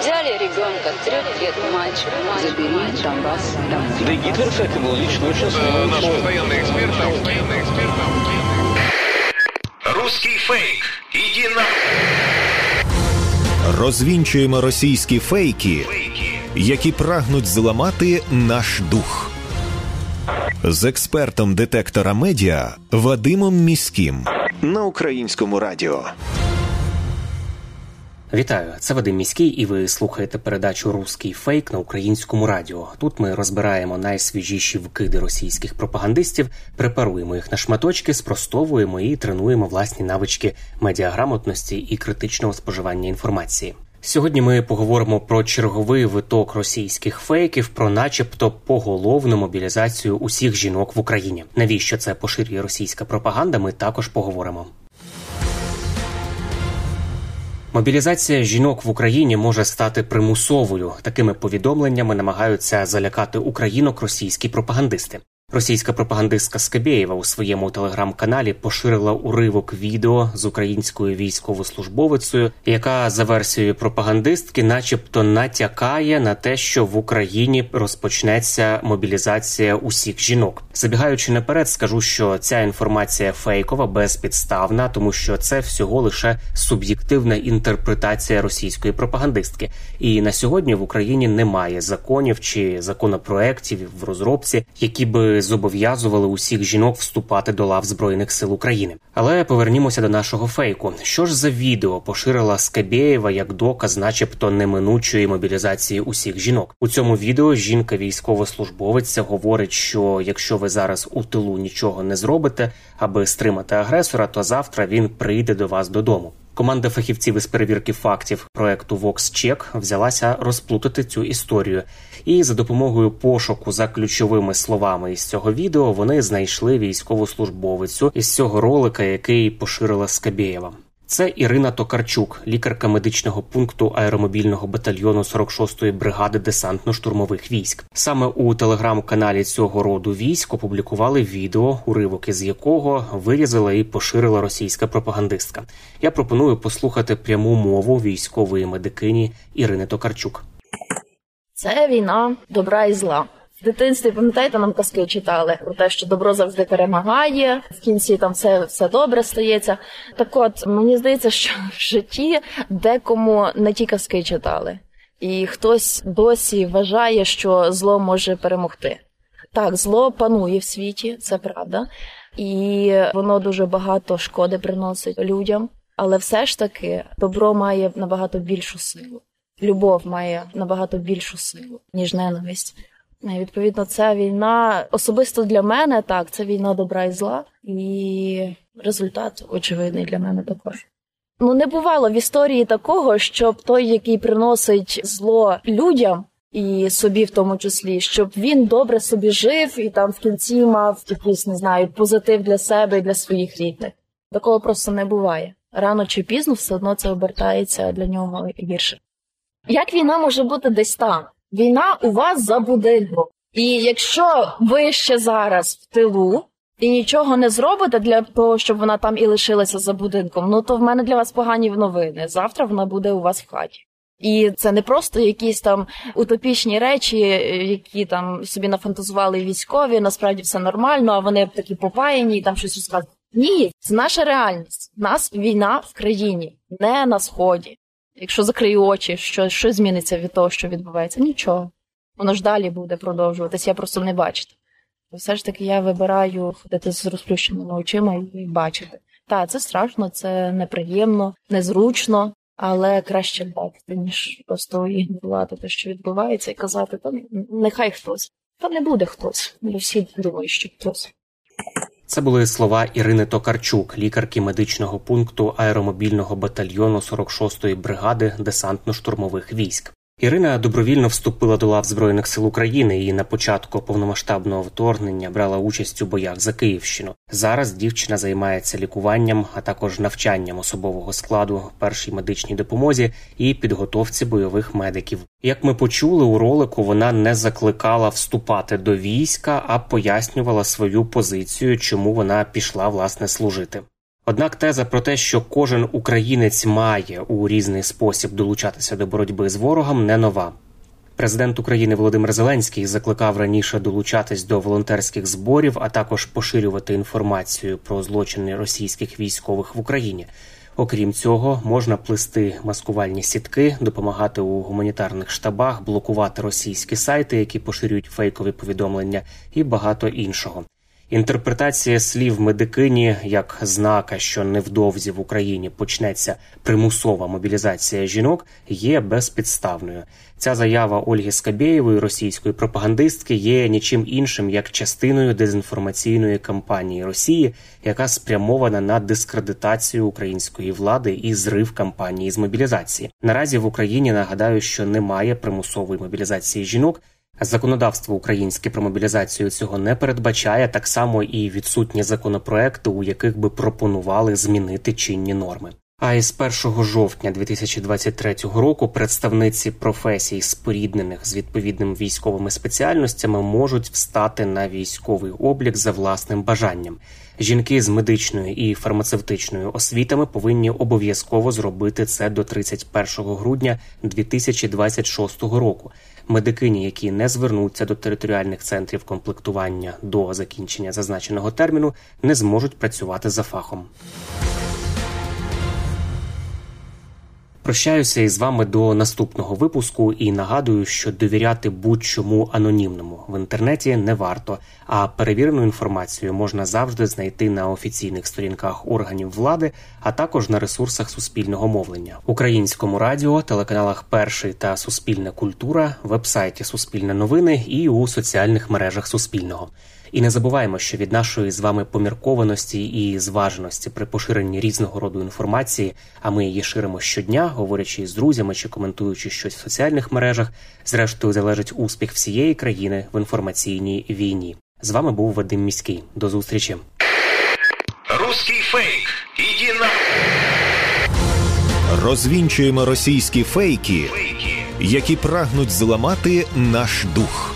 Взяли ребенка, трех лет мальчик, забери Донбасс домой. Да и Гитлер, кстати, был лично очень Э, Наш смелый постоянный эксперт, наш постоянный эксперт. Русский фейк. Иди на... Розвінчуємо російські фейки, які прагнуть зламати наш дух. З експертом детектора медіа Вадимом Міським на українському радіо. Вітаю, це Вадим Міський, і ви слухаєте передачу Руський фейк на українському радіо. Тут ми розбираємо найсвіжіші вкиди російських пропагандистів, препаруємо їх на шматочки, спростовуємо і тренуємо власні навички медіаграмотності і критичного споживання інформації. Сьогодні ми поговоримо про черговий виток російських фейків, про, начебто, поголовну мобілізацію усіх жінок в Україні. Навіщо це поширює російська пропаганда? Ми також поговоримо. Мобілізація жінок в Україні може стати примусовою. Такими повідомленнями намагаються залякати українок російські пропагандисти. Російська пропагандистка Скабєєва у своєму телеграм-каналі поширила уривок відео з українською військовослужбовицею, яка за версією пропагандистки, начебто, натякає на те, що в Україні розпочнеться мобілізація усіх жінок. Забігаючи наперед, скажу, що ця інформація фейкова, безпідставна, тому що це всього лише суб'єктивна інтерпретація російської пропагандистки. І на сьогодні в Україні немає законів чи законопроєктів в розробці, які би зобов'язували усіх жінок вступати до лав збройних сил України. Але повернімося до нашого фейку. Що ж за відео поширила Скабєєва як доказ, начебто, неминучої мобілізації усіх жінок? У цьому відео жінка військовослужбовиця говорить, що якщо ви зараз у тилу нічого не зробите, аби стримати агресора, то завтра він прийде до вас додому. Команда фахівців із перевірки фактів проекту VoxCheck взялася розплутати цю історію, і за допомогою пошуку за ключовими словами із цього відео вони знайшли військовослужбовицю із цього ролика, який поширила Скабєєва. Це Ірина Токарчук, лікарка медичного пункту аеромобільного батальйону 46-ї бригади десантно-штурмових військ. Саме у телеграм-каналі цього роду військ опублікували відео, уривок із якого вирізала і поширила російська пропагандистка. Я пропоную послухати пряму мову військової медикині Ірини Токарчук. Це війна добра і зла. В дитинстві, пам'ятаєте, нам казки читали про те, що добро завжди перемагає, в кінці там все, все добре стається. Так от, мені здається, що в житті декому не ті казки читали, і хтось досі вважає, що зло може перемогти. Так, зло панує в світі, це правда, і воно дуже багато шкоди приносить людям, але все ж таки добро має набагато більшу силу. Любов має набагато більшу силу, ніж ненависть. І, Відповідно, ця війна особисто для мене так, це війна добра і зла, і результат очевидний для мене також. Ну не бувало в історії такого, щоб той, який приносить зло людям і собі в тому числі, щоб він добре собі жив і там в кінці мав якийсь, не знаю, позитив для себе і для своїх рідних. Такого просто не буває. Рано чи пізно все одно це обертається для нього гірше. Як війна може бути десь там? Війна у вас за будинком. І якщо ви ще зараз в тилу і нічого не зробите для того, щоб вона там і лишилася за будинком, ну то в мене для вас погані новини. Завтра вона буде у вас в хаті. І це не просто якісь там утопічні речі, які там собі нафантазували військові. Насправді все нормально, а вони такі попаяні і там щось розказують. Ні, це наша реальність. Нас війна в країні, не на сході. Якщо закрию очі, що, що зміниться від того, що відбувається? Нічого. Воно ж далі буде продовжуватись, я просто не бачите. Все ж таки я вибираю ходити з розплющеними очима і бачити. Так, це страшно, це неприємно, незручно, але краще бачити, ніж просто ігнорувати те, що відбувається, і казати, та нехай хтось. Та не буде хтось. Бо всі думають, що хтось. Це були слова Ірини Токарчук, лікарки медичного пункту аеромобільного батальйону 46-ї бригади десантно-штурмових військ. Ірина добровільно вступила до лав збройних сил України і на початку повномасштабного вторгнення брала участь у боях за Київщину. Зараз дівчина займається лікуванням, а також навчанням особового складу, першій медичній допомозі і підготовці бойових медиків. Як ми почули у ролику, вона не закликала вступати до війська, а пояснювала свою позицію, чому вона пішла власне служити. Однак теза про те, що кожен українець має у різний спосіб долучатися до боротьби з ворогом, не нова. Президент України Володимир Зеленський закликав раніше долучатись до волонтерських зборів, а також поширювати інформацію про злочини російських військових в Україні. Окрім цього, можна плести маскувальні сітки, допомагати у гуманітарних штабах, блокувати російські сайти, які поширюють фейкові повідомлення, і багато іншого. Інтерпретація слів медикині як знака, що невдовзі в Україні почнеться примусова мобілізація жінок, є безпідставною. Ця заява Ольги Скабєєвої, російської пропагандистки, є нічим іншим як частиною дезінформаційної кампанії Росії, яка спрямована на дискредитацію української влади і зрив кампанії з мобілізації. Наразі в Україні нагадаю, що немає примусової мобілізації жінок. Законодавство українське про мобілізацію цього не передбачає так само і відсутні законопроекти, у яких би пропонували змінити чинні норми. А із 1 жовтня 2023 року представниці професій, споріднених з відповідними військовими спеціальностями, можуть встати на військовий облік за власним бажанням. Жінки з медичною і фармацевтичною освітами повинні обов'язково зробити це до 31 грудня 2026 року. Медикині, які не звернуться до територіальних центрів комплектування до закінчення зазначеного терміну, не зможуть працювати за фахом. Прощаюся із вами до наступного випуску і нагадую, що довіряти будь-чому анонімному в інтернеті не варто, а перевірену інформацію можна завжди знайти на офіційних сторінках органів влади, а також на ресурсах суспільного мовлення, українському радіо, телеканалах Перший та Суспільна культура, вебсайті Суспільне новини і у соціальних мережах Суспільного. І не забуваємо, що від нашої з вами поміркованості і зваженості при поширенні різного роду інформації, а ми її ширимо щодня, говорячи з друзями чи коментуючи щось в соціальних мережах, зрештою залежить успіх всієї країни в інформаційній війні. З вами був Вадим Міський. До зустрічі. Русский фейк. Иди на... Розвінчуємо російські фейки, Фейки. які прагнуть зламати наш дух.